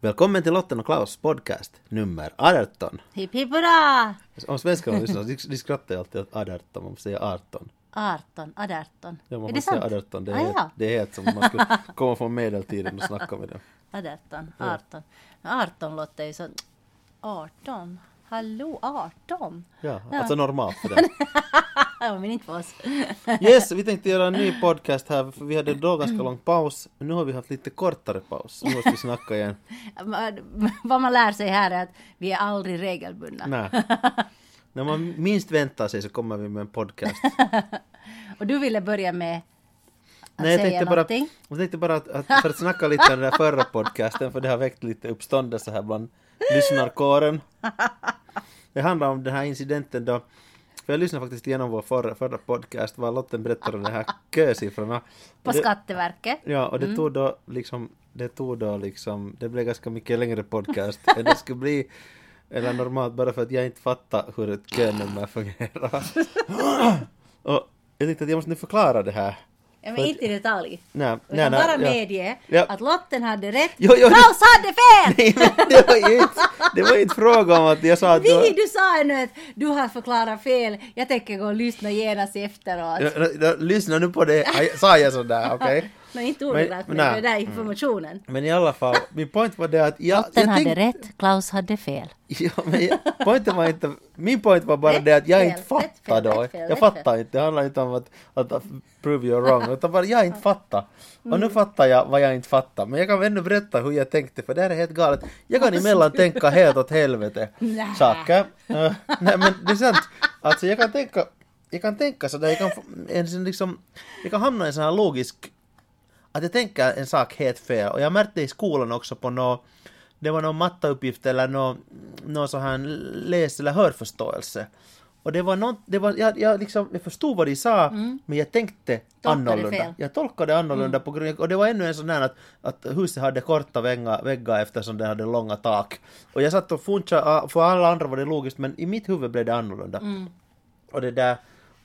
Välkommen till Lotten och Klaus podcast nummer 18. Hipp hipp hurra! Om svenskarna lyssnar, de, de skrattar ju alltid åt 18, man får säga 18. 18, 18. Ja, man är det säga sant? 18, det är, ah, helt, ja. det är helt som om man skulle komma från medeltiden och snacka med dem. 18, 18. 18 låter ju så... 18? Hallå, 18? Ja, alltså normalt för det. Ja, men inte för oss. Yes, vi tänkte göra en ny podcast här, för vi hade då ganska lång paus, nu har vi haft lite kortare paus. Nu måste vi snacka igen. Vad man lär sig här är att vi är aldrig regelbundna. Nej. När man minst väntar sig så kommer vi med en podcast. Och du ville börja med att Nej, jag tänkte bara, någonting. jag tänkte bara att, att för att snacka lite om den där förra podcasten, för det har väckt lite uppståndelse här bland lyssnarkåren. Det handlar om den här incidenten då, för jag lyssnade faktiskt igenom vår förra, förra podcast, var Lotten berättade om de här kösiffrorna. På det- Skatteverket. Ja, och det tog då liksom, det tog då liksom, det blev ganska mycket längre podcast än det skulle bli, eller normalt, bara för att jag inte fattar hur ett könummer fungerar. och jag tänkte att jag måste nu förklara det här. Ja, men inte i detalj. Nej, Utan nej, nej, bara medge Ja. att Lotten hade rätt. Jo, jo, Klaus hade fel! Nej, det var ju inte, det var ju inte fråga om att jag sa att du... Vi, du sa ännu att du har förklarat fel. Jag tänker gå och lyssna genast efteråt. Lyssna nu på det, sa jag sådär, okej? Men inte ordagrant, men, men det där informationen. Men i alla fall, min point var det att jag... Lotten jag hade tänkte- rätt, Klaus hade fel. Ja, men jag, pointen var inte, min point var bara Rätt det att jag fel, inte fattar då. fel, Jag fattar inte, det handlar inte om att, att, prove you wrong, utan bara jag inte fattar. Och nu fattar jag vad jag inte fattar, men jag kan ännu berätta hur jag tänkte, för det här är helt galet. Jag kan emellan tänka helt åt helvete Nä. saker. Uh, nej men det är sant, alltså jag kan tänka, jag kan tänka sådär, jag kan, en, sån liksom, jag kan hamna i en sån här logisk att jag tänker en sak helt fel och jag märkte i skolan också på något det var någon matteuppgift eller någon, någon sån här läs eller hörförståelse. Och det var något, det var, jag, jag, liksom, jag förstod vad de sa, men jag tänkte Mm. Tolkade annorlunda. fel. Mm. Jag tolkade annorlunda på grund och det var ännu en sån här att, att huset hade korta väggar, väggar eftersom det hade långa tak. Och jag satt och funchade, för alla andra var det logiskt, men i mitt huvud blev det annorlunda. Mm. Och det där,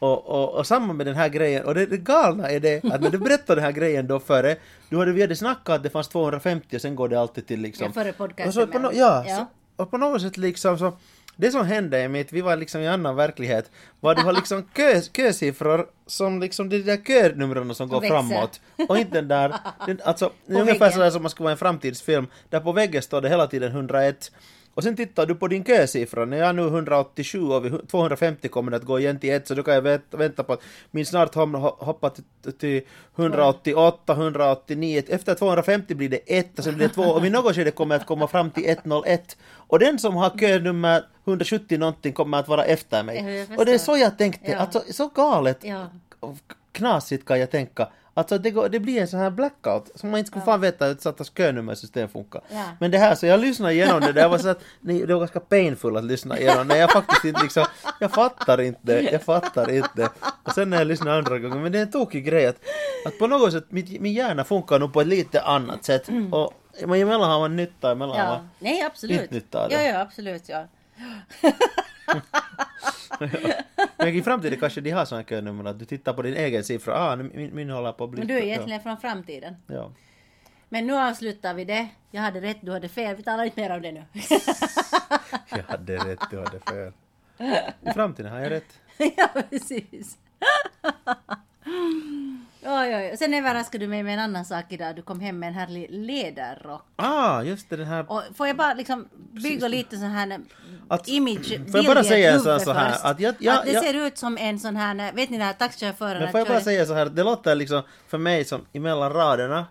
och, och, och samma med den här grejen, och det, det galna är det att när du berättade den här grejen då före, du hade, vi hade snackat att det fanns 250 och sen går det alltid till liksom... Ja, före podcasten, Och så på, no, ja, ja. Så, och på något sätt liksom så, det som hände i mitt, vi var liksom i annan verklighet, var det var liksom kö, kösiffror som liksom det där könumren som går framåt. Och inte den där, den, alltså, är På ungefär sådär som man skulle vara en framtidsfilm, där på väggen står det hela tiden 101. Och sen tittar du på din kösiffra, när jag är nu 187 och vid 250 kommer det att gå igen till 1 så då kan jag vänta, på att min snart hom- ho- hoppa till, till 188, 189, efter 250 blir det 1 och sen blir det 2 och vid något skede kommer jag att komma fram till 101 och den som har könummer 170 någonting kommer att vara efter mig. Och det är så jag tänkte, Ja. alltså så galet Ja. knasigt kan jag tänka. Alltså det, går, det blir en sån här blackout som man inte skulle fan veta hur ett könummersystem funkar. Ja. Men det här, så jag lyssnade igenom det, det var så att det var ganska painful att lyssna igenom när jag faktiskt inte liksom, jag fattar inte, jag fattar inte. Och sen när jag lyssnade andra gången, men det är en tokig grej att, att på något sätt, mitt, min hjärna funkar nog på ett lite annat sätt. Och men emellan har man nytta, emellan har Ja. man... Nej, absolut. Nytta av det. Ja, ja, absolut. Ja. Men i framtiden kanske de har sådana könummer att du tittar på din egen siffra, ah, min, min håller på att bli... Men du är egentligen från framtiden. Ja. ja. Men nu avslutar vi det. Jag hade rätt, du hade fel. Vi talar inte mer om det nu. Jag hade rätt, du hade fel. I framtiden har jag rätt. ja, precis. Oj, oj. Sen överraskade du mig med en annan sak idag. Du kom hem med en härlig läderrock. Ah, just det, den här... Och får jag bara liksom bygga lite sån här Att- image Får jag bara säga sån så här, först? att jag- jag- att det jag- ser ut som en sån här, vet ni den här taxichauffören? Men får jag bara säga så här, det låter liksom för mig som emellan raderna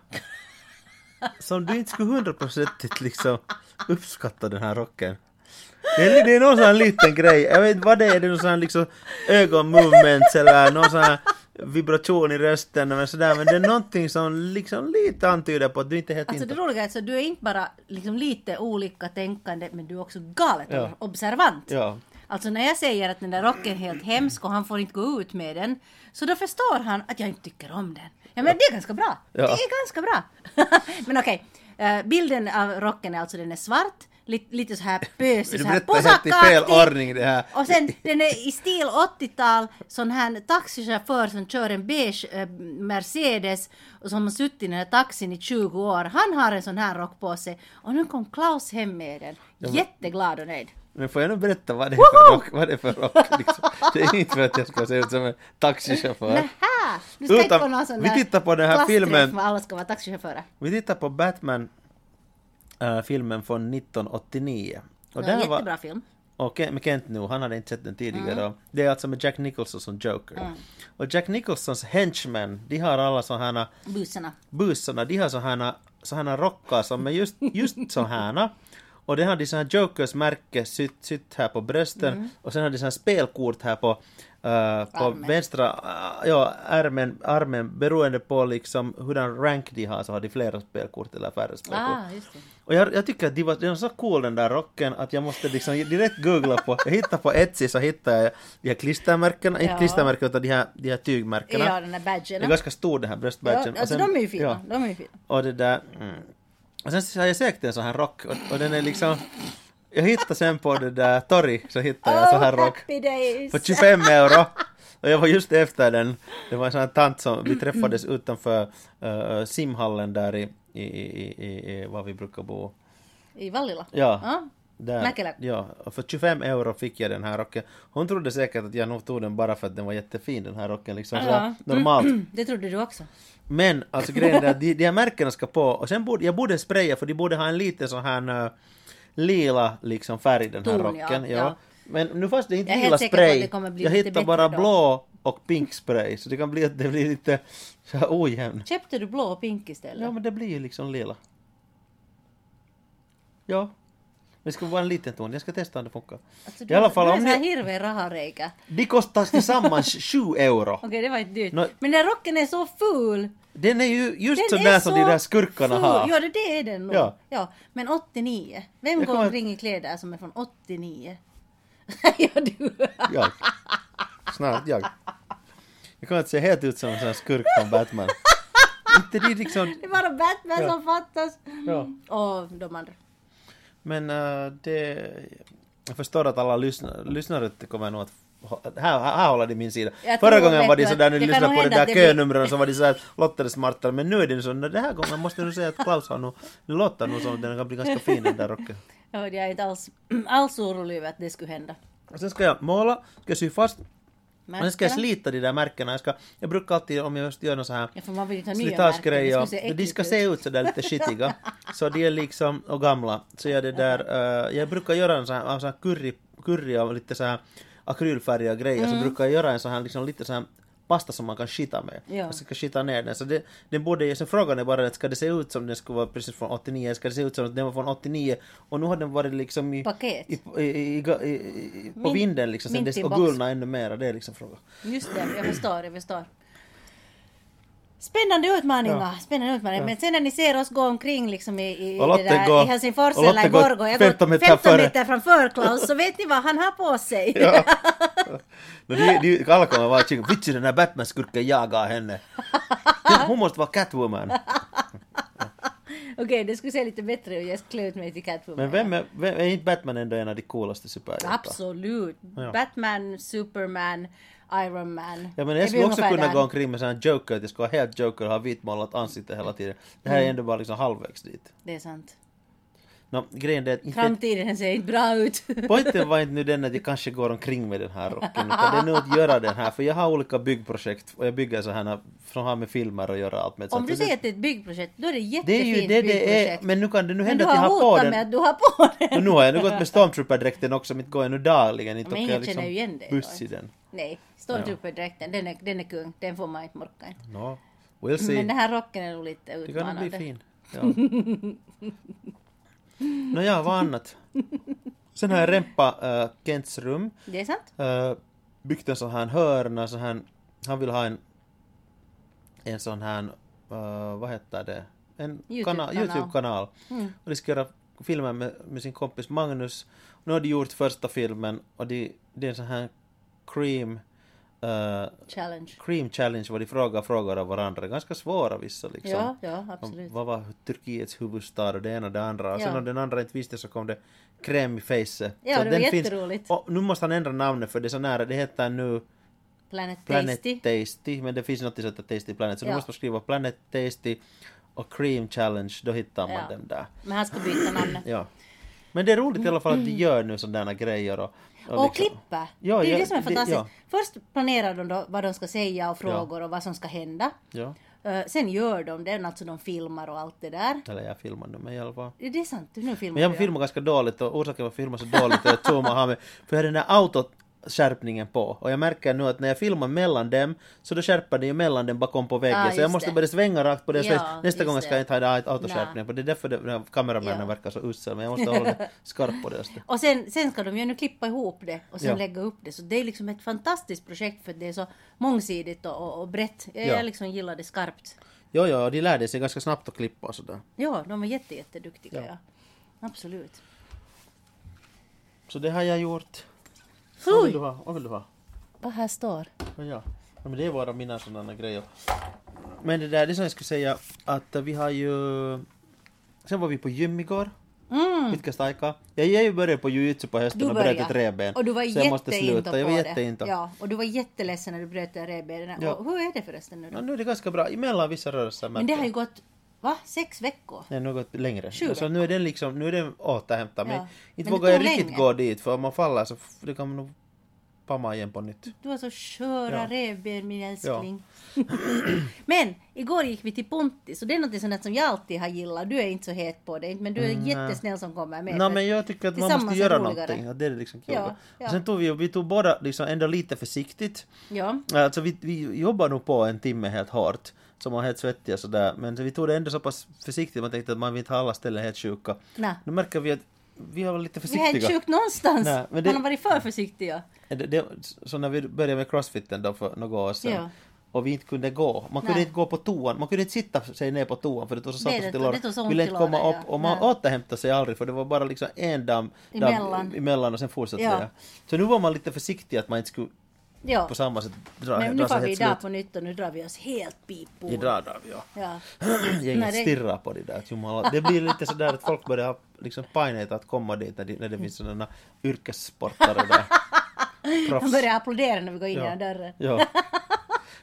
som du inte skulle hundraprocentigt liksom uppskatta den här rocken. Det är, det är någon sån här liten grej, jag vet inte vad det är, det är någon sån här liksom ögonmovements eller någon sån här vibration i rösten men sådär men det är någonting som liksom lite antyder på att du inte är helt Alltså det inte... roliga är att du är inte bara liksom lite olika tänkande men du är också galet Ja. observant. Ja. Alltså när jag säger att den där rocken är helt hemsk och han får inte gå ut med den så då förstår han att jag inte tycker om den. Ja men det är ganska bra. Ja. Det är ganska bra. men okej, eh, bilden av rocken är alltså den är svart lite, lite så här pösig, så här helt i fel posakaktig. ordning det här. Och sen den är i stil 80-tal, sån här taxichaufför som kör en beige eh, Mercedes och som har suttit i den här taxin i 20 år. Han har en sån här rock på sig och nu kom Klaus hem med den. Jätteglad och nöjd. Men får jag nu berätta vad det är för rock? Vad det är för rock liksom. Det är inte för att jag ska se ut som en taxichaufför. Nähä! Du ska inte på någon sån vi tittar på den här filmen. alla ska vara taxichaufförer. Vi tittar på Batman äh, filmen från 1989. Och Det var en var, jättebra film. och med Kent nu, han hade inte sett den tidigare. Mm. Det är alltså med Jack Nicholson som Joker. Och Jack Nicholsons henchmen, de har alla sådana Busarna. bussarna, de har sådana sådana rockar som är just, just sådana. Och den har de sådana Jokers märke sytt, sytt här på brösten och sen har de sådana spelkort här på, eh, på Armen. vänstra uh, ja, armen, armen beroende på liksom hurdan rank de har så har de flera spelkort eller färre spelkort. Ah, just det. Och jag, jag tycker att de var, den var så cool den där rocken att jag måste liksom direkt googla på, jag hittar på Etsy så hittar jag de här klistermärkena, inte Ja. klistermärken utan de här, de här tygmärkena. Ja, den Det badgen. är ganska stor den här Ja, bröstbadgen. alltså de är ju fina. ja. De är ju fina. Och det där... Mm. Och sen har jag sökt en sån här rock och, och den är liksom... Jag hittade sen på det där torg så hittade jag en sån här rock happy days! för 25 euro. Och jag var just efter den. Det var en sån här tant som vi träffades utanför uh, simhallen där i, i, i, i, i var vi brukar bo. I Vallila? Ja. ja. Där, Mäkelä. ja, och för 25 euro fick jag den här rocken. Hon trodde säkert att jag nog tog den bara för att den var jättefin den här rocken liksom så Ja. normalt. Det trodde du också. Men alltså grejen är att de, de här märkena ska på och sen borde jag borde spraya för de borde ha en liten sån här uh, lila liksom färg den här Ton, rocken. Ja, ja. Men nu fanns det inte Jag lila spray. jag bättre bara då. blå och pink spray så det kan bli att det blir lite så här ojämn. Köpte du blå och pink istället? Ja men det blir ju liksom lila. Ja. Det ska vara en liten ton. Jag ska testa om det funkar. Alltså, I alla fall du är om så ni... hirveä rahareikä. De kostar tillsammans 7 euro. Okej, det var inte dyrt. Nå- Men den rocken är så ful! Den är ju just Den sån där är som så de där skurkarna ful. har. Ja, det, det är den nog. Ja. Ja. Men 89. Vem Jag går kommer- omkring i kläder som är från 89? ja, du. Jag. Snart jag. Jag kommer att se helt ut som en sån skurk från Batman. Inte det liksom... Det är bara Batman Ja. som fattas. Ja. Och de andra. Men äh, det... Jag förstår att alla lyssnare, lyssnare kommer nog att... Här, här håller de min sida. Jag Förra gången var de sådär, när de lyssnade på de hända där blir- könumren så var de såhär, Lotta är smartare, men nu är det så, "Nå, det här gången måste jag nog säga att Klaus har nog, nu låter nog som den kan bli ganska fin den där rocken. Ja, jag är inte alls, alls orolig över att det skulle hända. Och sen ska jag måla, ska jag sy fast, och sen ska Märkena? slita de där märkena. Jag, ska, jag brukar alltid, om jag gör något så här Ja, för man vill inte ha. Det skulle se de ska se ut. sådär lite skitiga. Så de är liksom, och gamla. Så jag det där, eh, jag brukar göra en sån här, sån här curry, curry av lite så här akrylfärger och grejer, Mm. så brukar jag göra en sån här liksom lite så här pasta som man kan skita med. Ja. Jag ska skita ner den. Så det, den borde, så frågan är bara att ska det se ut som den skulle vara precis från 89, ska det se ut som att den var från 89 och nu har den varit liksom i, Paket. i, i, i, på vinden liksom sen dess, och gulna ännu mera, det är liksom frågan. Just det, jag förstår, jag förstår. Spännande utmaningar, Ja. spännande utmaningar. Ja. Men sen när ni ser oss gå omkring liksom i, i, det där, går- i Helsingfors eller i Borgå, jag 15 går meter 15 före. meter framför Klaus, så vet ni vad han har på sig? Ja. No, de, de, alla kommer vara kika, vitsi den här Batman-skurken jagar henne. Hon måste vara Catwoman. Okej, det skulle se lite bättre ut, jag skulle klä ut mig till Catwoman. Men vem är, vem, är inte Batman ändå en av de coolaste superhjältarna? Absolut. Ja. Batman, Superman, Iron Man. Ja, men jag skulle också kunna gå omkring med sån här Joker, att jag ska vara helt Joker och ha vitmålat ansikte hela tiden. Det här är ändå bara liksom halvvägs dit. Det är sant. No, grejen är att inte, Framtiden ser inte bra ut. poängen var inte nu den att jag kanske går omkring med den här rocken, utan det är nu att göra den här, för jag har olika byggprojekt och jag bygger så här som har med filmer att göra allt med. Om du säger att det är ett byggprojekt, då är det ett det är jättefint ju det det är, men nu kan det nu Men hända du att jag har har på hotat den. med att du har på den. Men nu har jag nu gått med stormtrooperdräkten också, mitt går jag nu dagligen. Inte Men ingen liksom känner ju igen dig. buss i den. Nej, Stormtrooper-dräkten, den är, den är kung. Den får man inte morka in. No, we'll see. Men den här rocken är nog lite det kan bli utmanande. fin. Ja. Nåja, vad annat? Sen har jag rempa uh, Kents rum. Det är sant? Uh, byggt en sån här hörna, så här, han vill ha en en sån här, uh, vad heter det? En YouTube-kanal. kana- YouTube-kanal. Mm. Och de ska göra filmer med, med sin kompis Magnus. Nu har de gjort första filmen och de, det är en sån här cream eh, Challenge. Cream Challenge var de frågar frågor av varandra, ganska svåra vissa liksom. Ja, ja, absolut. Vad var Turkiets huvudstad och det ena och det andra. Och sen om den andra inte visste så kom det kräm i facet. Ja, så det var jätteroligt. och nu måste han ändra namnet för det är så nära, det heter nu Planet Planet Tasty. Tasty, men det finns något som heter Tasty Planet, så Ja. du måste skriva Planet Tasty och Cream Challenge, då hittar man Ja. den där. Men han ska byta namnet. Ja. Men det är roligt i alla fall att de gör nu sådana grejer och... Och liksom- klippa! Ja, det är ja, det som är det- fantastiskt. ja. Först planerar de då vad de ska säga och frågor och vad som ska hända. Eh, sen gör de det, alltså de filmar och allt det där. eller jag filmar nu men i alla fall. Det är sant, nu filmar Men jag filmar ganska dåligt och orsaken varför jag filmar så dåligt är att zooma har med, för jag har den där autoskärpningen på och jag märker nu att när jag filmar mellan dem så då skärper det ju mellan dem bakom på väggen Ah, så jag måste det. börja svänga rakt på det Ja, så nästa gång ska jag inte ha autoskärpningen på det är därför här kameramännen Ja. verkar så usel men jag måste hålla det skarpt på det. Och sen, sen ska de ju nu klippa ihop det och sen Ja. lägga upp det. Så det är liksom ett fantastiskt projekt för det är så mångsidigt och, och, och brett. Jag, Ja. jag liksom gillar det skarpt. Jo, jo, de lärde sig ganska snabbt att klippa och sådär. Ja, de är jätte, jätteduktiga. Ja. Ja. Absolut. Så det har jag gjort. Vad vill du ha? Vad vill du ha? vad här står. Ja, ja. ja men det är bara mina sådana grejer. Men det där, det som jag skulle säga att vi har ju... Sen var vi på gym igår. Mm. Aikaa. Ja jag börjat på jujutsu på hösten och bröt ett började. revben. Och du var så jag måste jätteinto sluta. Jag var på jätteinto. det. Ja, och du var jätteledsen när du bröt det revbenen. Ja. Och hur är det förresten nu då? Ja, nu är det ganska bra. Emellan vissa rörelser. Men det har ju gått, va? Sex veckor? Nej, gått längre. Sju så nu är den liksom, nu är den återhämtad. Men Ja. inte Men vågar jag riktigt länge. gå dit för om man faller så det kan man nog pamma igen på nytt. Du har så sköra Ja. revben min älskling. men igår gick vi till Pontis och det är något sånt som jag alltid har gillat. Du är inte så het på det, men du är Mm, jättesnäll som kommer med. Nej men jag tycker att man måste göra roligare. någonting. Ja, det är liksom kul. Ja, ja. Och sen tog vi, vi tog båda liksom ändå lite försiktigt. Ja. Alltså vi, vi jobbar nog på en timme helt hårt. Som var helt svettiga sådär. Men vi tog det ändå så pass försiktigt. Man tänkte att man vill inte ha alla ställen helt sjuka. Nej. Nu märker vi att vi har varit lite Vi är försiktiga. sjukt någonstans. Nej, men det- Han har varit för försiktiga. Det, det, så när vi började med crossfiten då för några år sedan. Ja. Och vi inte kunde gå. Man kunde Nej. inte gå på toan. Man kunde inte sitta sig ner på toan för det tog så satt till låren. Ville inte komma upp ja. och man Nej. återhämtade sig aldrig för det var bara liksom en damm, Emellan. damm emellan och sen fortsatte Ja. det. Så nu var man lite försiktig att man inte skulle Ja. på samma sätt dra, Men nu får vi idag på nytt och nu drar vi oss helt pipo. I drar där, ja. Gänget det- stirrar på det där. att jumala. Det blir lite sådär att folk börjar liksom pajnet att komma dit när, de, när det finns sådana yrkessportare där. Proffs. börjar applådera när vi går in Ja. genom dörren. Ja.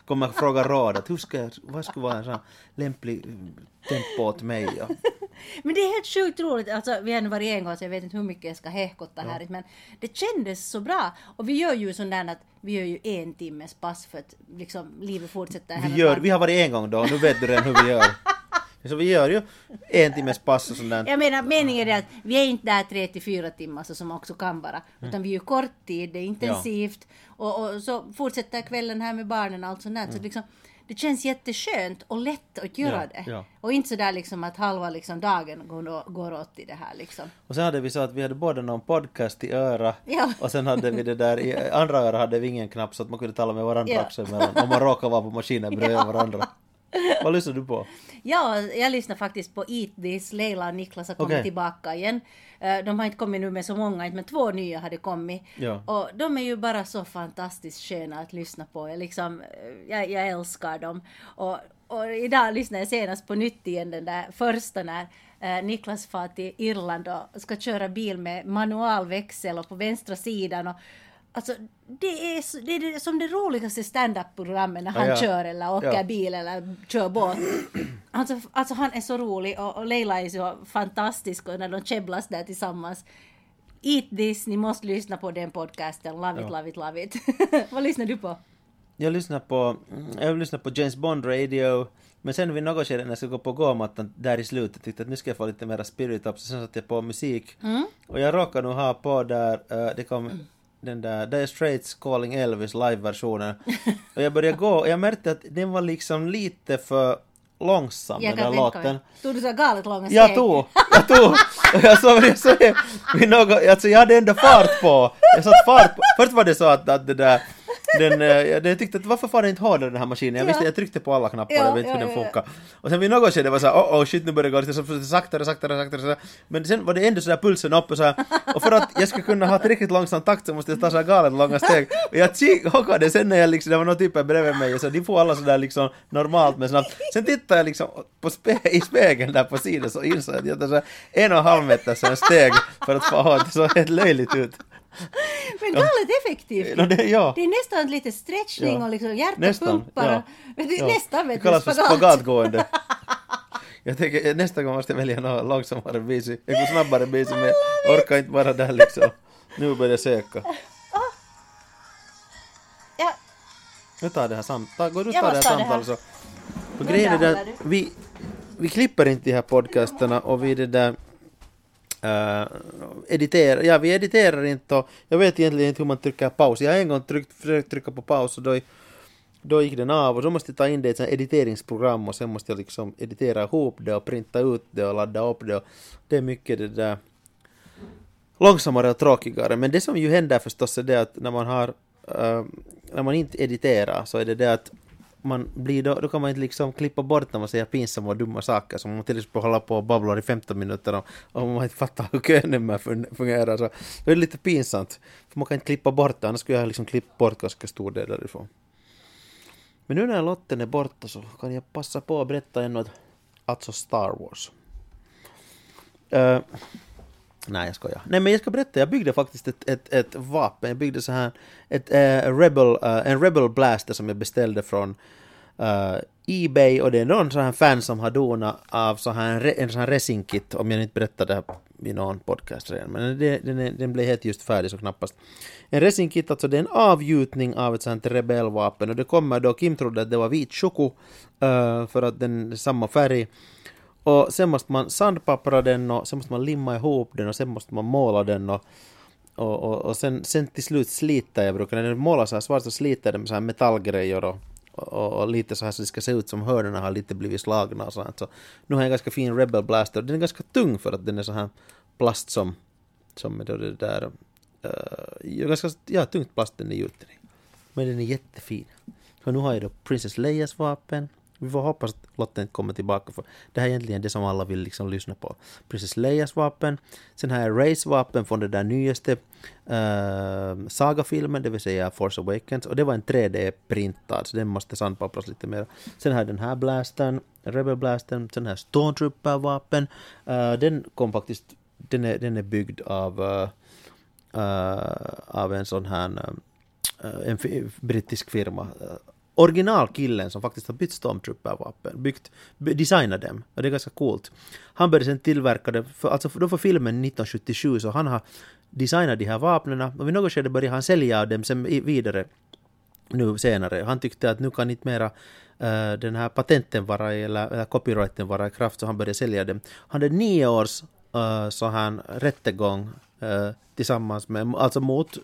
Kommer fråga råd att hur ska jag, vad skulle vara en sån lämplig mm, tempo åt mig? Ja. Men det är helt sjukt roligt. Alltså, vi har nu varit en gång så jag vet inte hur mycket jag ska hehkotta här. Men det kändes så bra. Och vi gör ju sån där att vi gör ju en timmes pass för att liksom livet fortsätter. här Vi, gör, vi har varit en gång då, nu vet du redan hur vi gör. Så vi gör ju en timmes pass och sånt där. Jag menar meningen är att vi är inte där tre till fyra timmar så som också kan vara. Mm. Utan vi är ju kort tid, det är intensivt. Och, och så fortsätter kvällen här med barnen och allt sånt där. Så liksom, det känns jätteskönt och lätt att göra. Ja, det. ja. Och inte sådär liksom att halva liksom dagen går, går åt i det här liksom. Och sen hade vi så att vi hade både någon podcast i öra Ja. och sen hade vi det där i andra öra hade vi ingen knapp så att man kunde tala med varandra också emellan. Om man råkar vara på maskinen bredvid varandra. Vad lyssnar du på? Ja, jag lyssnar faktiskt på Eat This. Leila och Niklas har kommit Okej. tillbaka igen. Eh, De har inte kommit nu med så många, men två nya hade kommit. Ja. Och de är ju bara så fantastiskt sköna att lyssna på. Jag, liksom, eh, jag, jag älskar dem. Och, och idag lyssnade jag senast på nytt igen den där första när eh, Niklas far till Irland och ska köra bil med manualväxel och på vänstra sidan. Och, Alltså, det är, det är som det roligaste stand-up-programmet när han Ja, kör eller åker Ja. bil eller kör båt. Alltså, alltså han är så rolig och, och Leila är så fantastisk och när de käbblas där tillsammans. Eat this, ni måste lyssna på den podcasten. Love it, Ja. love it, love it. Vad lyssnar du på? Jag lyssnar på, mm, jag lyssnar på James Bond Radio, men sen vid något skede när jag skulle gå på gåmattan där i slutet tyckte att nu ska jag få lite mera spirit up, så sen satte jag på musik. Mm. Och jag råkade nog ha på där, eh, det kom den där Dire Straits Calling Elvis live-versionen. Och jag började gå och jag märkte att den var liksom lite för långsam Jag den där låten. Tog du så galet långa Jag steg? tog, jag tog. Och jag såg, jag såg vid något, alltså jag hade ändå fart på. Jag satt fart på. Först var det så att, att det där, den, eh, jag, tyckte att varför får den inte hårdare den här maskinen? Jag visste, Ja. jag tryckte på alla knappar, Ja, jag vet inte ja, hur den funkar. Och sen vid något skede var det såhär, oh, oh shit nu börjar det gå lite så saktare, saktare, saktare, så Men sen var det ändå sådär pulsen uppe så här. Och för att jag ska kunna ha riktigt långsam takt så måste jag ta så här galet långa steg. Och jag hockade sen när jag liksom, det var någon typ bredvid mig och så de får alla sådär liksom normalt men snabbt. Sen tittade jag liksom på spe, i spegeln där på sidan så insåg jag att jag tar så här en och en halv meter här steg för att få ha det så helt löjligt ut. Men galet effektivt. No, det, ja. Det är nästan lite stretchning Ja. och liksom hjärtat Nästan, pumpar. ja. och- Men det är Ja. nästan vet kallas för spagat. spagatgående. Jag tänker nästa gång måste jag välja någon långsammare bis, en snabbare bis men jag orkar inte vara där liksom. Nu börjar jag söka. Ja, Nu tar det här samtalet, går du Jag tar det här samtalet så. Och grejen är att vi, vi klipper inte de här podcasterna och vi det där Eh, uh, editera, ja vi editerar inte och jag vet egentligen inte hur man trycker paus. Jag har en gång tryckt, försökt trycka på paus och då, då gick den av och så måste jag ta in det i ett editeringsprogram och sen måste jag liksom editera ihop det och printa ut det och ladda upp det och det är mycket det där långsammare och tråkigare. Men det som ju händer förstås är det att när man har uh, när man inte editerar så är det det att man blir då, då kan man inte liksom klippa bort när man säger pinsamma och dumma saker som man till exempel liksom håller på och babblar i 15 minuter och, och man inte fattar hur könummer fungerar så det är lite pinsamt för man kan inte klippa bort det annars skulle jag liksom klippt bort ganska stor del därifrån. Men nu när lotten är borta så kan jag passa på att berätta ännu att alltså Star Wars. Uh, Nej, jag skojar. Nej, men jag ska berätta. Jag byggde faktiskt ett, ett, ett vapen. Jag byggde så här ett, äh, Rebel, äh, en Rebel Blaster som jag beställde från äh, Ebay och det är någon sån här fan som har donat av så här en, en sån här racing-kit om jag inte berättade det här i någon podcast redan. Men det, den, är, den blev helt just färdig så knappast. En racing-kit, alltså det är en avgjutning av ett sånt här rebellvapen och det kommer då, Kim trodde att det var vit choko för att den är samma färg. Och sen måste man sandpappra den och sen måste man limma ihop den och sen måste man måla den och, och, och, och sen, sen till slut slita jag brukar, när den målar så här svart så sliter den med så här metallgrejer och, och, och lite så här så det ska se ut som hörnorna har lite blivit slagna och sånt. Så nu har jag en ganska fin Rebel Blaster, den är ganska tung för att den är så här plast som, som är då det där, uh, ganska, ja tungt plast den är gjuten i. Men den är jättefin. Så nu har jag då Princess Leias vapen. Vi får hoppas att lotten kommer tillbaka för det här är egentligen det som alla vill liksom lyssna på. Princess Leias vapen. Sen har jag Rays vapen från den där nyaste uh, sagafilmen, det vill säga Force Awakens. Och det var en 3D-printad, så den måste sandpappras lite mer. Sen har jag den här blastern, Rebel blastern. Sen har jag Stormtrooper-vapen. Uh, den kom faktiskt, den är, den är byggd av, uh, uh, av en sån här en f- brittisk firma. Originalkillen som faktiskt har bytt Stormtrooper-vapen, byggt, designat dem. Och det är ganska coolt. Han började sen tillverka det, för, alltså då för filmen 1977, så han har designat de här vapnen och vid något skede började han sälja dem sen vidare nu senare. Han tyckte att nu kan inte mera uh, den här patenten vara i- eller, eller copyrighten vara i kraft så han började sälja dem. Han hade nio års uh, så här rättegång uh, tillsammans med, alltså mot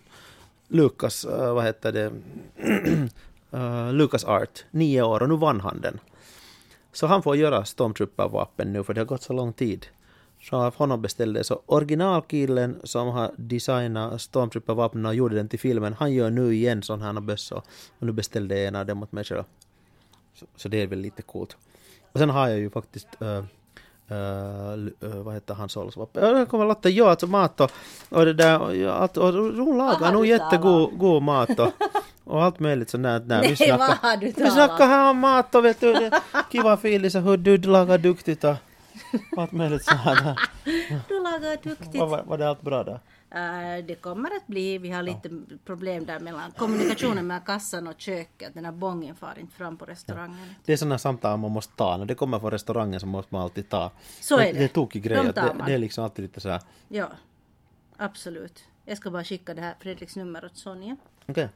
Lukas, vad heter det, Eh, uh, Lucas Art, nio år och nu vann han den. Så han får göra Stormtrooper-vapen nu för det har gått så lång tid. Så av honom beställde så originalkillen som har designat Stormtrooper-vapnen och gjorde den till filmen, han gör nu igen sådana här bössor. Och nu beställde jag en av dem åt mig själv. Så, så det är väl lite coolt. Och sen har jag ju faktiskt uh, Uh, vad heter han sålsvapen? Ja, det kommer Lotta, ja alltså mat och, och det där, allt, och hon lagar nog jättegod god mat och, och allt möjligt sånt där. Nej, har du vi snackar här om mat och vet du, det, kiva filis och hur du lagar duktigt och allt möjligt sånt här. Du lagar duktigt. Var, var, var det allt bra där? Eh, det kommer att bli, vi har lite problem där mellan kommunikationen mellan kassan och köket. Den här bången far inte fram på restaurangen. Det är sådana samtal man måste ta. När det kommer från restaurangen så måste man alltid ta. Så är det. Det är tokig grej. De Det, är liksom alltid lite så här. Ja, absolut. Jag ska bara skicka det här Fredriks nummer åt Sonja. Okej.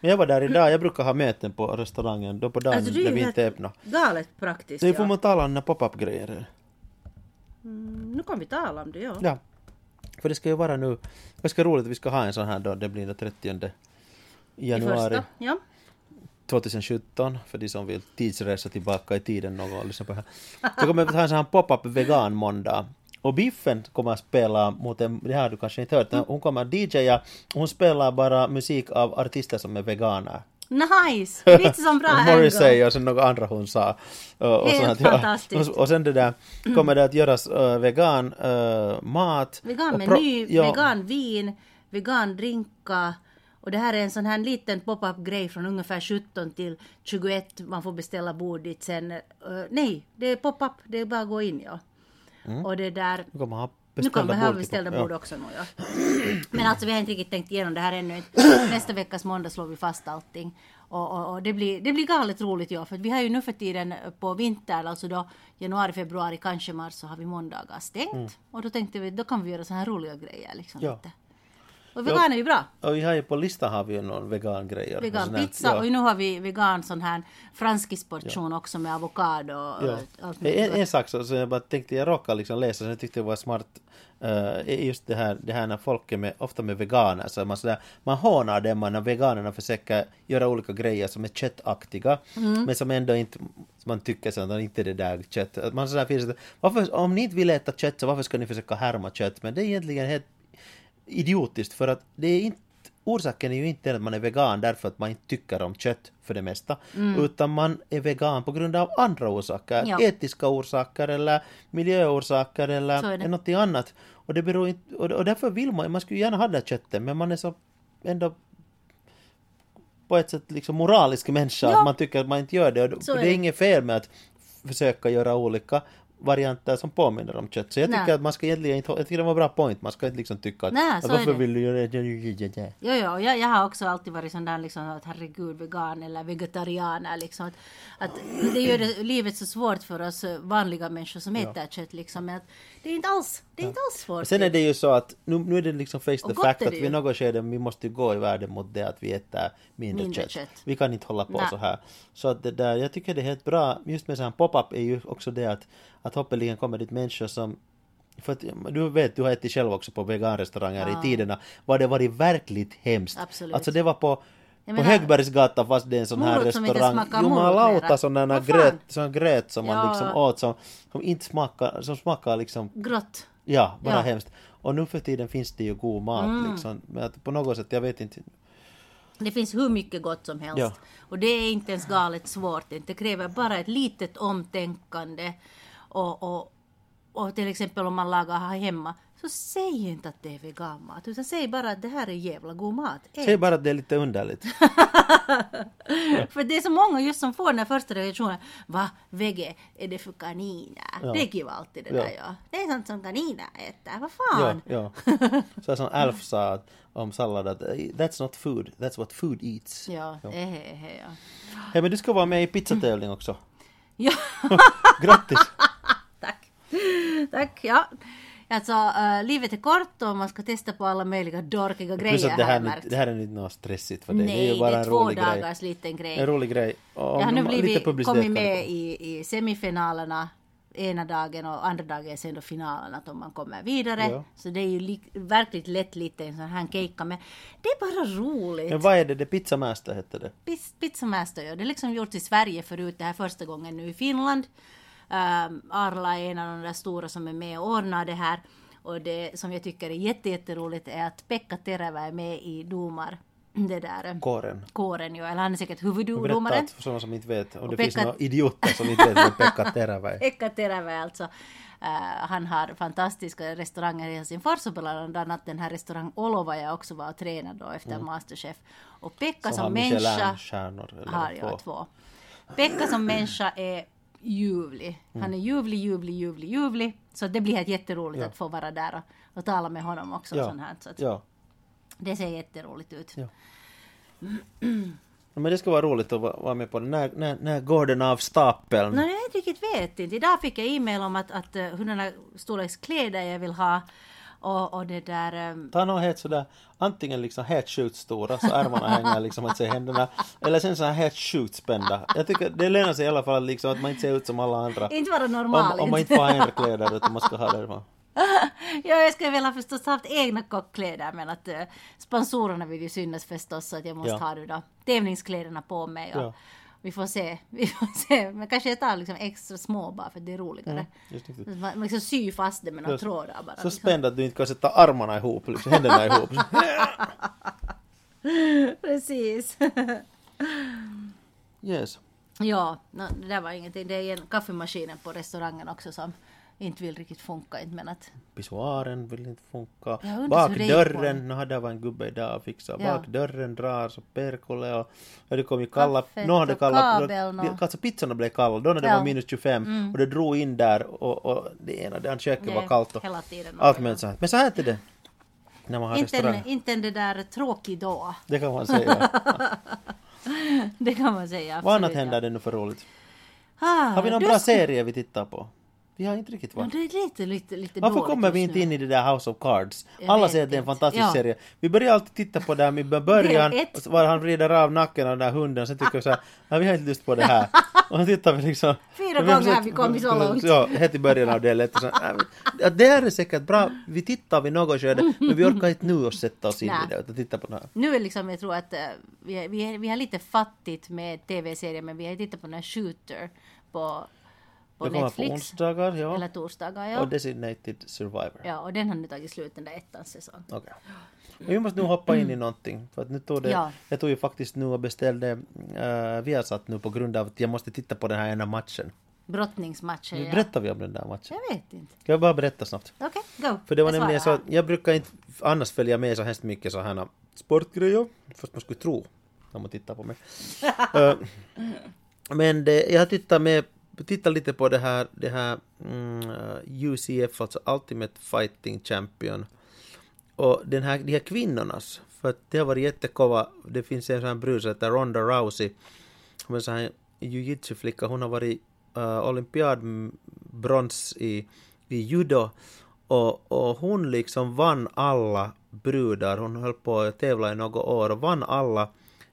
Men jag var där idag. Jag brukar ha möten på restaurangen. Då på dagen Alltså, det är när ju vi inte är öppna. galet praktiskt. Så får ja. man tala om den här pop-up-grejer. mm, nu kan vi tala om det, ja. Ja. För det ska ju vara nu. Ganska roligt att vi ska ha en sån här då. Det blir den 30 I januari första, ja. 2017. För de som vill tidsresa tillbaka i tiden någon och lyssna på det här. Så kommer vi att ha en sån här pop-up vegan måndag. Och Biffen kommer att spela mot en, det har du kanske inte hört, hon kommer att DJa, hon spelar bara musik av artister som är veganer. Nice! Vitsi som bra Morrissey och sen några andra hon sa. Och, och, Helt sånt, ja. fantastiskt. och, och sen det där kommer det att göras äh, vegan äh, mat. Vegan meny, ja, vegan vin, vegan drinka. Och det här är en sån här liten pop-up grej från ungefär 17 till 21. Man får beställa bord dit sen. Eh, nej, det är pop-up, det är bara att gå in ja. Och det där... Nu kommer kommer här bord också nu ja. Men alltså vi har inte riktigt tänkt igenom det här ännu. Nästa veckas måndag slår vi fast allting. Och, och, och det, blir, det blir galet roligt ja. För vi har ju nu för tiden på vintern, alltså då januari, februari, kanske mars så har vi måndagar stängt. Och då tänkte vi, då kan vi göra så här roliga grejer liksom Ja. lite. Och vegan är ju bra. Och vi har ju på listan har vi ju någon vegangrejer. Vegan Sån här- pizza ja. och nu har vi vegan sån här franskisportion också med avokado och Ja. allt En, en sak så, så jag bara tänkte, jag råkade liksom läsa, så jag tyckte det var smart, är just det här, det här när folk är med, ofta med veganer, så man sådär, man hånar dem när veganerna försöker göra olika grejer som är köttaktiga, Mm. men som ändå inte, som man tycker så att det inte är det där kött. Man sådär finns att, varför, om ni inte vill äta kött så varför ska ni försöka härma kött? Men det är egentligen helt idiotiskt för att det är inte Orsaken är ju inte att man är vegan därför att man inte tycker om kött för det mesta, utan man är vegan på grund av andra orsaker, Ja. etiska orsaker eller miljöorsaker eller något annat. Och, det beror inte, och, därför vill man, man skulle gärna ha det köttet, men man är så ändå på ett sätt liksom moralisk människa, Ja. att man tycker att man inte gör det. Och, Så och är det är det. inget fel med att försöka göra olika varianter som påminner om kött. Så jag tycker Nej. att man ska egentligen inte, jag tycker det var en bra point, man ska inte liksom tycka att, Nej, så varför vill du göra det? Jo, jo, jag, jag har också alltid varit sån där liksom att herregud vegan eller vegetarianer liksom. Att, att det gör det, livet så svårt för oss vanliga människor som äter kött liksom. Men att det är inte alls, det är inte alls svårt. Sen är det ju så att nu, nu är det liksom face the fact att vi i något skede vi måste gå i världen mot det att vi äter mindre, Mindre kött. kött. Vi kan inte hålla på Nej. så här. Så att det där, jag tycker det är helt bra, just med sån här pop-up är ju också det att, att hoppeligen kommer dit människor som för att, du vet, du har ätit själv också på veganrestauranger Ja. i tiderna, var det varit verkligt hemskt. Absolut. Alltså det var på, på Högbergsgatan fast det är en sån här Morot som inte restaurang. smakar morot Jumalauta mera. Vad fan? gröt, sån gröt som man Ja. liksom åt som, som inte smakar, som smakar liksom Grått. Ja, bara Ja. Mm. hemskt. Och nu för tiden finns det ju god mat liksom. Men att på något sätt, jag vet inte. Det finns hur mycket gott som helst. Ja. Och det är inte ens galet svårt. Det kräver bara ett litet omtänkande. Och, och, och till exempel om man lagar här hemma. Så säg inte att det är veganmat. Utan säg bara att det här är jävla god mat. Ät. Säg bara att det är lite underligt. För det är så många just som får den här första reaktionen. Va? Vege? Är det för kaniner? Ja. Det gick ju alltid det Ja. där ja. Det är sånt som kaniner äter. Vad Ja, fan? ja. Så som Alf sa om sallad att that's not food, that's what food eats. Ja, Ja. eh, eh, eh, ja. Hej men du ska vara med i pizzatävling också. ja. Grattis! Tack. Tack, ja. Alltså, äh, livet är kort och man ska testa på alla möjliga dorkiga Plus grejer att det här, jag är märkt. inte- det här är inte något stressigt för dig. det är Nej, ju bara det är en två rolig grej. dagars liten grej. En rolig grej. Och Jag har nu blivit, kommit med i, i semifinalerna ena dagen och andra dagen sen då finalen att om man kommer vidare. Ja. Så det är ju lik, verkligt lätt lite en sån här kejka men det är bara roligt. Men vad är det? Det Pizzamaster hette det. Piz- Pizzamaster, ja. Det är liksom gjort i Sverige förut, det här första gången nu i Finland. Um, Arla är en av de där stora som är med och ordnar det här. Och det som jag tycker är jätte, jätteroligt är att Pekka Terevä är med i domar... Det där... eh, Kåren. Kåren, ja. Eller han är säkert Berätta huvuddomaren. att för sådana som inte vet, om det Pekka- finns några idioter som inte vet vem Pekka Terävä. Pekka Terevä alltså. Eh, han har fantastiska restauranger i Helsingfors och bland annat den här restaurang Olova jag också var och tränade då efter Masterchef. Och Pekka Mm. Som som, människa har två. jag två. Pekka som människa är ljuvlig. Mm. Han är ljuvlig, ljuvlig, ljuvlig, ljuvlig. Så det blir helt jätteroligt Ja. att få vara där och, och tala med honom också. Ja. Sånt här, så Ja. Det ser jätteroligt ut. Ja. Men det ska vara roligt att vara med på det. När, när, när går den av stapeln? Nej, jag riktigt vet inte. Idag fick jag e-mail om att, att uh, hurdana storleks kläder jag vill ha. Och, och det där... Um, Ta något helt sådär, antingen liksom helt sjukt stora så ärmarna hänger liksom att se händerna. Eller sen så här helt sjukt spända. Jag tycker det lönar sig i alla fall liksom att man inte ser ut som alla andra. inte vara normal. Om, om man inte får ha ändra kläder utan man ska ha det. ja, jag skulle väl ha förstås haft egna kockkläder men att uh, sponsorerna vill ju synas förstås så att jag måste Ja. ha det då, tävlingskläderna på mig. Och, Ja. Vi får se. Vi får se. Men kanske jag tar liksom extra små bara för att det är roligare. Så Man liksom sy fast det med några trådar bara. Så liksom. spänd att du inte kan sätta armarna ihop, liksom, händerna ihop. Precis. Yes. ja, no, det där var ingenting. Det är en kaffemaskinen på restaurangen också som inte vill riktigt funka. Inte men att... Pissoaren vill inte funka. Det Bakdörren, no, där var en gubbe idag och fixade. Ja. Bakdörren dras och perkele och, och det kom ju kalla... Hade och kalla... kabel, nå. Alltså pizzorna blev kalla då när det Ja. Mm. var minus 25 och det drog in där och, och det ena, det andra köket var kallt och hela tiden. allt möjligt sånt. Men så här är det när man har Inte restaurang. en, inte en det där tråkig dag. Det kan man säga. Det kan man säga. Vad annat absolut, händer det nu för roligt? Ah, Har vi någon bra ska- serie vi tittar på? Vi har inte riktigt Ja, varit. det är lite, lite, lite Varför kommer vi inte in i det där House of Cards? Jag Alla säger att det är en fantastisk Ja. serie. Vi börjar alltid titta på det här med början, ett. var han rider av nacken av den där hunden, sen tycker vi så här, nej vi har inte lust på det här. Och så tittar vi liksom... Fyra gånger har vi kommit så långt. Ja, helt i början av och så, ja, Det här är säkert bra, vi tittar vid något skede, men vi orkar inte nu att sätta oss in i det, utan titta på det här. Nu är liksom, jag tror att eh, vi, vi har lite fattigt med tv-serier men vi har tittat på den här Shooter på, på Det kommer på Netflix. onsdagar, ja. Eller torsdagar, ja. Och Designated Survivor. Ja, och den har nu tagit slut den där ettans säsong. Okej. Men vi måste nu hoppa in i någonting. För att nu tog det, Ja. Jag tog ju faktiskt nu och beställde uh, Viasat nu på grund av att jag måste titta på den här ena matchen. Brottningsmatcher, ja. Berättar vi om den där matchen? Jag vet inte. Kan jag bara berätta snabbt? Okej, go. För det var Jag nämligen så att jag brukar inte annars följa med så hemskt mycket så här sportgrejer. Fast man skulle tro när man tittar på mig. Eh, men det, jag har tittat med tittar lite på det här, det här mm, eh, UCF, alltså Ultimate Fighting Champion. Och den här, de här kvinnornas, för att det har varit jättekova. Det finns en sån här brud som heter Ronda Rousey. Hon är en sån här jujutsu-flicka, Hon har varit eh, uh, olympiadbrons mm, i, i judo. Och, och hon liksom vann alla brudar. Hon höll på att tävla i några år och vann alla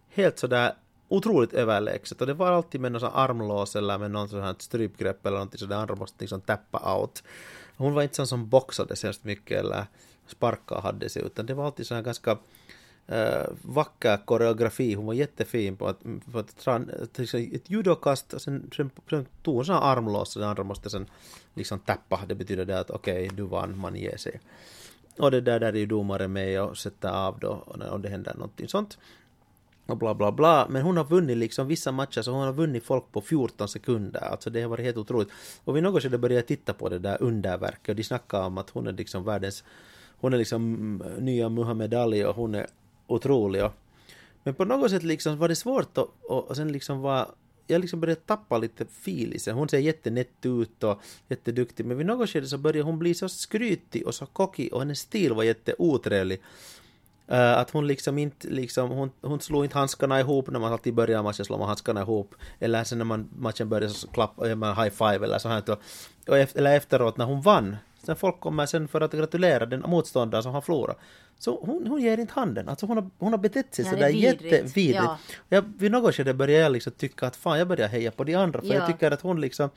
helt sådär otroligt överlägset. Och det var alltid med någon sån armlås eller med någon sån här strypgrepp eller någonting så det andra måste liksom tappa out. Hon var inte sån som boxade särskilt mycket eller sparkar hade sig utan det var alltid sån här ganska äh, vacker koreografi. Hon var jättefin på att, på att tra, ett judokast och sen, sen, sen tog hon sån här armlås och det andra måste sen liksom tappa. Det betyder det att okej, du vann, man ger sig. Och det där, där är ju domaren med och sätter av då om det händer någonting sånt och bla bla bla. Men hon har vunnit liksom vissa matcher så hon har vunnit folk på 14 sekunder. Alltså det har varit helt otroligt. Och vid något skede började jag titta på det där underverket och de snackar om att hon är liksom världens hon är liksom mm, nya Muhammed Ali och hon är otrolig. Och, men på något sätt liksom var det svårt att och, och sen liksom var jag liksom började tappa lite filisen. Hon ser jättenätt ut och jätteduktig men vid något skede så började hon bli så skrytig och så kockig och hennes stil var jätteotrevlig. Uh, att hon liksom inte, liksom, hon, hon slog inte handskarna ihop när man alltid börjar matchen slår man handskarna ihop. Eller sen när man, matchen börjar så klappar man high five eller så här. Och, efter, eller efteråt när hon vann. Sen folk kommer sen för att gratulera den motståndaren som har förlorat. Så hon, hon ger inte handen. Alltså hon har, hon har betett sig Ja, sådär vidrigt. jättevidrigt. Ja. Jag, vid något skede började jag liksom tycka att fan jag börjar heja på de andra. För Ja. jag tycker att hon liksom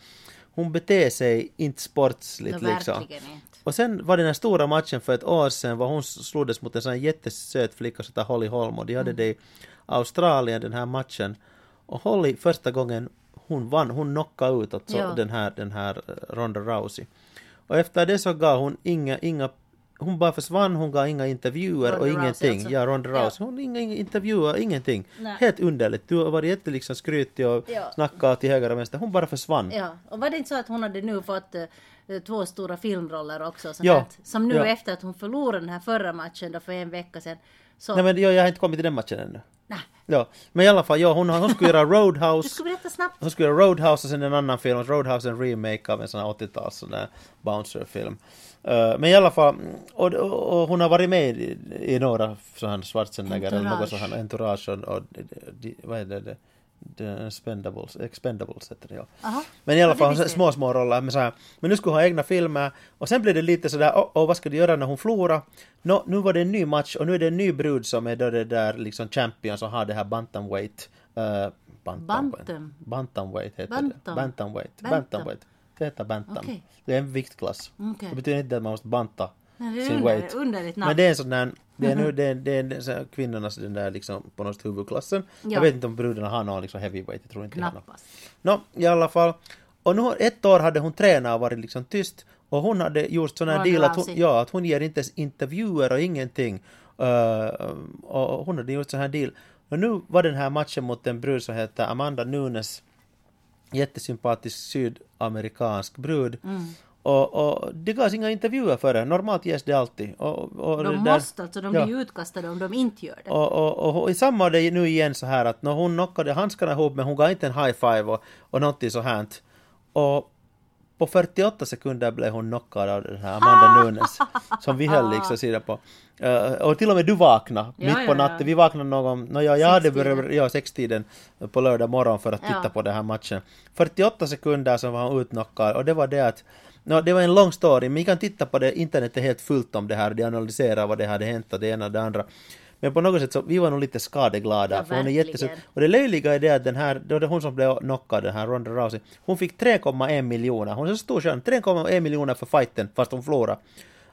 hon beter sig inte sportsligt No, liksom. inte. Och sen var det den stora matchen för ett år sedan var hon slogs mot en sån jättesöt flicka som heter Holly Holm och de hade det i Australien den här matchen. Och Holly första gången hon vann, hon knockade ut alltså den här, den här Ronda Rousey. Och efter det så gav hon inga, inga hon bara försvann, hon gav inga intervjuer Ronda och Rousey ingenting. alltså. Ja, Ronda. Rousey. Hon inga intervjuer, ingenting. Nej. Helt underligt. Du har varit jätte liksom skrytig och Ja. snackat till höger och vänster. Hon bara försvann. Ja, och var det inte så att hon hade nu fått eh, två stora filmroller också? Sånt Ja. här, som nu Ja. efter att hon förlorade den här förra matchen då för en vecka sedan. Så, Nej men jag, jag har inte kommit till den matchen ännu. nej, Ja, men i alla fall, ja, hon, hon skulle göra du Roadhouse. ska berätta snabbt. Hon skulle göra Roadhouse och sen en annan film. Roadhouse en remake av en sån här 80-tals sån där bouncer-film. Uh, men i alla fall, och, och, och hon har varit med i, i några sådana Schwarzenegger eller något Entourage. sådant entourage och, och de, vad är det, det expendables, expendables heter det ja. Aha. Men i alla fall små, små roller. Men, så här, men nu skulle hon ha egna filmer. Och sen blev det lite sådär, oh, oh, vad ska de göra när hon förlorar? Nå, nu var det en ny match och nu är det en ny brud som är då det där liksom champion som har det här bantamweight. Uh, bantam, Bantam. Bantamweight heter Bantam. det. Bantamweight. Bantam. Bantamweight. Det heter bantam. Okej. Det är en viktklass. Okej. Det betyder inte att man måste banta Men det är sin under, weight. underligt namn. Men det är en sån där, det är nu det är, det är sån här kvinnornas den där liksom på något huvudklassen. Ja. Jag vet inte om brudarna har någon liksom heavyweight, jag tror inte det. Knappast. Nå, i alla fall. Och nu, ett år hade hon tränat och varit liksom tyst. Och hon hade gjort sån här deal att hon, ja, att hon ger inte ens intervjuer och ingenting. Uh, och hon hade gjort sån här deal. Och nu var den här matchen mot en brud som heter Amanda Nunes. Jättesympatisk sydamerikansk brud. Mm. Och, och det gavs inga intervjuer för det. Normalt ges det alltid. Och, och De där- måste alltså, de ja. blir utkastade om de inte gör det. och, och, och, och i samma är det nu igen så här att när hon knockade handskarna ihop men hon gav inte en high five och, och någonting så här. Och på 48 sekunder blev hon knockad av den här Amanda Nunes som vi höll liksom sida på. Eh, och till och med du vaknade Ja, mitt på ja, ja. natten. Vi vaknade någon, no, ja, jag hade börjat, ja, sextiden på lördag morgon för att titta Ja. på den här matchen. 48 sekunder så var hon utknockad och det var det att No, det var en lång story, men ni kan titta på det, internet är helt fullt om det här, de analyserar vad det hade hänt och det ena och det andra. Men på något sätt så, vi var nog lite skadeglada. Ja, för hon är jättesöt. Och det löjliga är det att den här, då det hon som blev knockad, den här Ronda Rousey, hon fick 3,1 miljoner. Hon är så stor stjärna, 3,1 miljoner för fighten fast hon förlorade.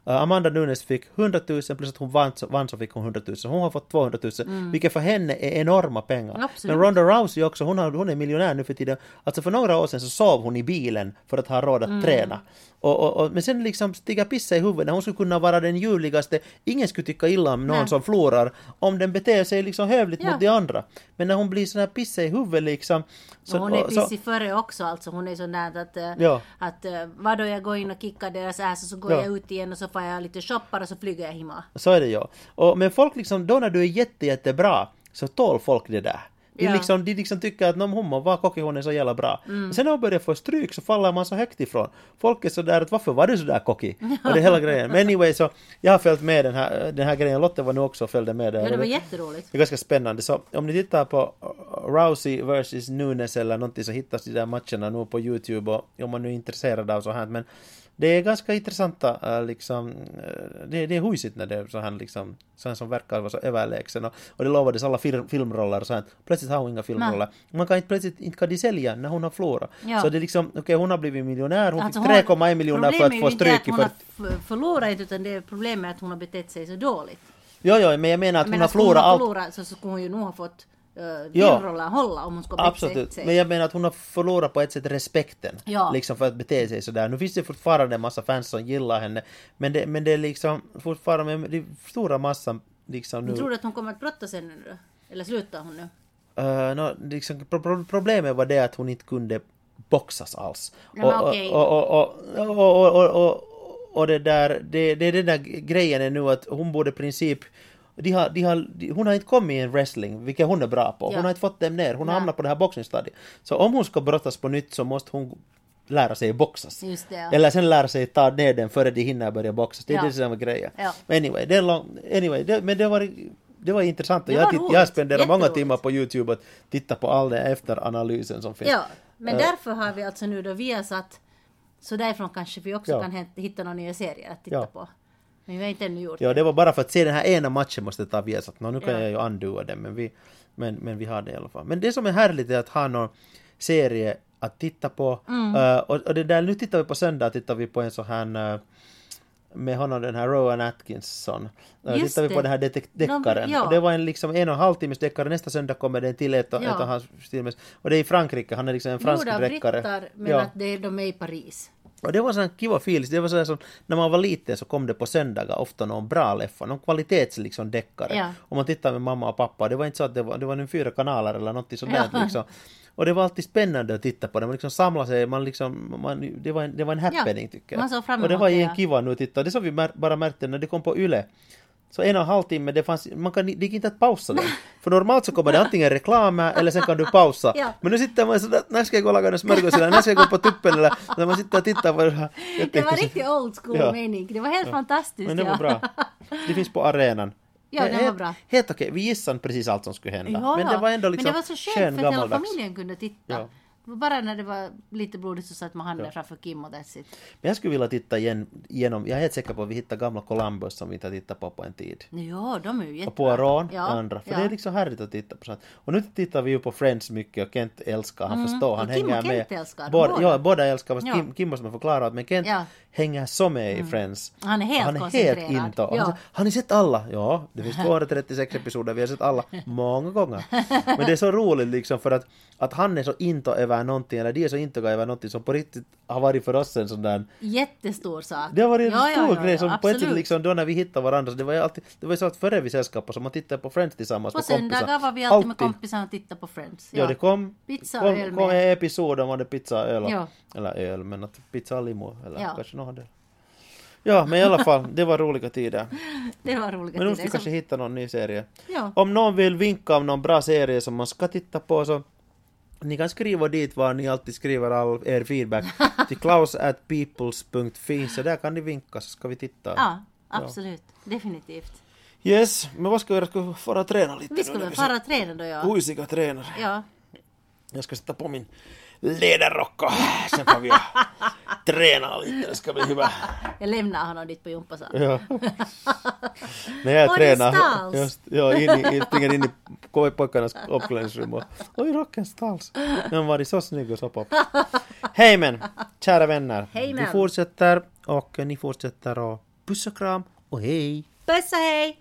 Uh, Amanda Nunes fick 100 000 plus att hon vann, så- vann så fick hon 100 000. Hon har fått 200 000, vilket för henne är enorma pengar. Absolut. Men Ronda Rousey också, hon, har, hon är miljonär nu för tiden. Alltså för några år sedan så sov hon i bilen för att ha råd att träna. Och, och, och, men sen liksom stiga pissa i huvudet när hon skulle kunna vara den ljuvligaste. Ingen skulle tycka illa om någon Nej. som förlorar om den beter sig liksom hövligt Ja. mot de andra. Men när hon blir sån här pissa i huvudet liksom. Så, hon är och- så- pissig före också alltså. Hon är sån där att, eh, Ja. att uh, vadå jag går in och kickar deras ass och så går Ja. jag ut igen och så får jag lite shoppar och så flyger jag hemma. Så är det ju. Och, men folk liksom, då när du är jätte, jättebra så tål folk det där. De, Ja. liksom, de liksom tycker att "Nå, hon må vara cocky, hon är så jävla bra. Mm. Sen när hon börjar få stryk så faller man så högt ifrån. Folk är så där att varför var du så där cocky? Och det är hela grejen. Men anyway så, jag har följt med den här, den här grejen. Lotte var nu också och följde med där. Ja, det var jätteroligt. Det är ganska spännande. Så om ni tittar på Rousey vs Nunes eller någonting så hittas de där matcherna nu på Youtube och om man nu är intresserad av så här. Men det är ganska intressanta uh, liksom, uh, det, det är hujsigt när det är så här liksom, så här som verkar vara så överlägsen och, och det lovades alla fil, filmroller och så här. Plötsligt har hon inga filmroller. Man kan inte plötsligt inte kan de sälja när hon har förlorat. Ja. Så det är liksom, okej hon har blivit miljonär, hon Alltså, fick 3,1 miljoner för att problemet få är ju inte stryk att i hon har 40... förlorat utan det är problemet att hon har betett sig så dåligt. Jo, jo, men jag menar att Men hon har förlorat allt. förlorat så skulle hon ju nog ha fått filmrollen hålla om hon betett Absolut, sig. men jag menar att hon har förlorat på ett sätt respekten. Ja. Liksom för att bete sig sådär. Nu finns det fortfarande en massa fans som gillar henne. Men det, men det är liksom fortfarande med den stora massan liksom nu. Men tror du att hon kommer att brottas ännu nu då? Eller slutar hon nu? Uh, no, liksom, pro, pro, problemet var det att hon inte kunde boxas alls. Men och, det där, det, det är den där grejen är nu att hon borde i princip de har, de har, de, hon har inte kommit i en wrestling, vilket hon är bra på. Hon Ja. har inte fått dem ner. Hon har hamnat på det här boxningsstadiet. Så om hon ska brottas på nytt så måste hon lära sig boxas. Det, ja. Eller sen lära sig ta ner den före de hinner börja boxas. Det är Ja. det som är grejen. Ja. Anyway, det är lång, anyway det, men det var det var intressant Det jag, var titt, jag spenderar många timmar på Youtube att titta på all den efteranalysen som finns. Ja, men Eh. därför har vi alltså nu då Viasat så därifrån kanske vi också kan hitta några nya serier att titta på. Men vi har inte ännu gjort Ja, det var bara för att se den här ena matchen måste ta Viasat. Nå, nu kan Ja. jag ju undua den, men vi, men, men vi har det i alla fall. Men det som är härligt är att ha någon serie att titta på. Mm. Eh, och, och det där, nu tittar vi på söndag, tittar vi på en sån här eh, med honom den här Rowan Atkinson. Uh, Just tittar vi på det. den här deckaren. ja. Och det var en liksom en och en halv timmes deckare. Nästa söndag kommer det en till ett och, Ja. ett och en halv timmes. Och det är i Frankrike. Han är liksom en fransk Gjord av deckare. brittar men Ja. att det, de är i Paris. Och det var sån kiva feeling. Det var så här som när man var liten så kom det på söndagar ofta någon bra leffa, någon kvalitets liksom deckare. Ja. Och man tittade med mamma och pappa. Det var inte så att det var, det var nu fyra kanaler eller något sånt Ja. liksom. Och det var alltid spännande att titta på det. Man liksom samlade sig, man liksom, man, det, var en, det var en happening tycker jag. man såg fram och det emot var en ja. kiva nu att titta. Det som vi mär, bara märkte när det kom på YLE. Så en och en halv timme, det fanns, man kan, det gick inte att pausa den. För normalt så kommer det antingen reklam eller sen kan du pausa. Ja. Men nu sitter man sådär, när ska jag gå och laga en smörgås eller när ska jag gå på tuppen eller när man sitter och tittar på det här. Det var riktigt old school Ja. mening. Det var helt fantastiskt. Men det var ja. bra. Det finns på arenan. Ja, det var helt, bra. Helt okej, vi gissade precis allt som skulle hända. Ja, men det var ändå liksom men det var så skönt skön för hela familjen kunde titta. Ja. Bara när det var lite blodigt så satte man handen framför Kim och that's it. Men jag skulle vilja titta igen, igenom, jag är helt säker på att vi hittar gamla Columbus som vi inte har tittat på på en tid. Ja, de är ju jättebra. Och Poirot, ja, andra. För ja. det är liksom härligt att titta på sånt. Och nu tittar vi ju på Friends mycket och Kent älskar, han förstår, han Mm. Och Kim och hänger Kent med. älskar, båda, båda. Ja, båda älskar, fast Ja. Kim, Kim måste man förklara, men Kent Ja. Hänger så med i Friends. Han är helt han är helt into. Och Ja. Han, har ni sett alla? Ja, det finns 236 episoder, vi har sett alla många gånger. Men det är så roligt liksom för att, att han är så into över någonting, eller de är så into över någonting som på riktigt har varit för oss en sån där Jättestor sak. det har varit en Ja, ja, stor ja, grej som ja, på ett sätt liksom då när vi hittade varandra, så det var ju alltid, det var ju så att före vi sällskapade så man tittade på Friends tillsammans På med kompisar. söndagar var vi alltid med kompisarna och tittade på Friends. Ja, det kom, Pizza och kom, öl kom med. en episod om det pizza och öl. Ja. Eller öl, men att pizza och limo. Eller Ja. kanske något hade. Ja, men i alla fall, det var roliga tider. Det var roliga Men nu måste vi kanske hitta någon ny serie. Ja. Om någon vill vinka om någon bra serie som man ska titta på så ni kan skriva dit var ni alltid skriver all er feedback till klaus at peoples.fi så där kan ni vinka så ska vi titta. Ja, absolut. Definitivt. Yes, men vad ska vi göra? Ska vi fara och träna lite Vi ska väl fara och träna då, ja. Kuisiga tränare. Ja. Jag ska sätta på min läderrock och sen får vi träna lite, det ska bli hyvä. Jag lämnar honom dit på gympasalen. Ja. När jag Oj, tränar, just, ja, in i, springer in i pojkarnas omklädningsrum och oj, rocken stals. Den har varit så snygg och så pop. Hej men, kära vänner. Hej, Vi men. fortsätter och ni fortsätter och puss och kram och hej! Puss och hej!